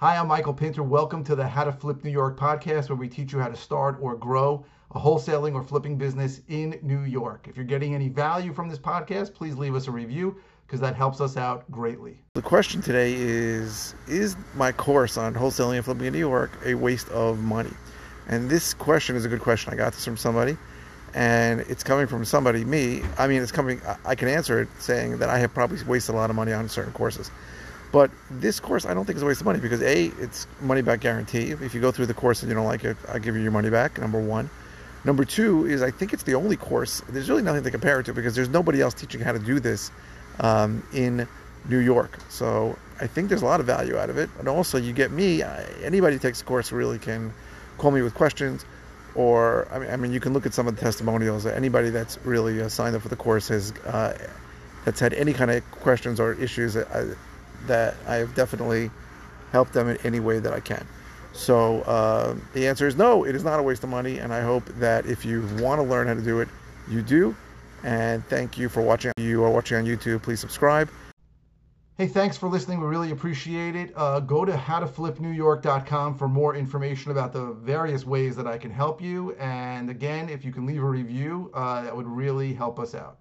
Hi, I'm Michael Pinter. Welcome to the How to Flip New York podcast, where we teach you how to start or grow a wholesaling or flipping business in New York. If you're getting any value from this podcast, please leave us a review because that helps us out greatly. The question today is Is my course on wholesaling and flipping in New York a waste of money? And this question is a good question. I got this from somebody, and it's coming from somebody, me. I mean, it's coming, I can answer it saying that I have probably wasted a lot of money on certain courses. But this course, I don't think is a waste of money because A, it's money back guarantee. If you go through the course and you don't like it, I give you your money back, number one. Number two is I think it's the only course. There's really nothing to compare it to because there's nobody else teaching how to do this um, in New York. So I think there's a lot of value out of it. And also, you get me. Anybody who takes the course really can call me with questions, or I mean, I mean, you can look at some of the testimonials. Anybody that's really uh, signed up for the course has uh, that's had any kind of questions or issues I, that I've definitely helped them in any way that I can. So uh, the answer is no, it is not a waste of money. And I hope that if you want to learn how to do it, you do. And thank you for watching. You are watching on YouTube. Please subscribe. Hey, thanks for listening. We really appreciate it. Uh, go to howtoflipnewyork.com for more information about the various ways that I can help you. And again, if you can leave a review, uh, that would really help us out.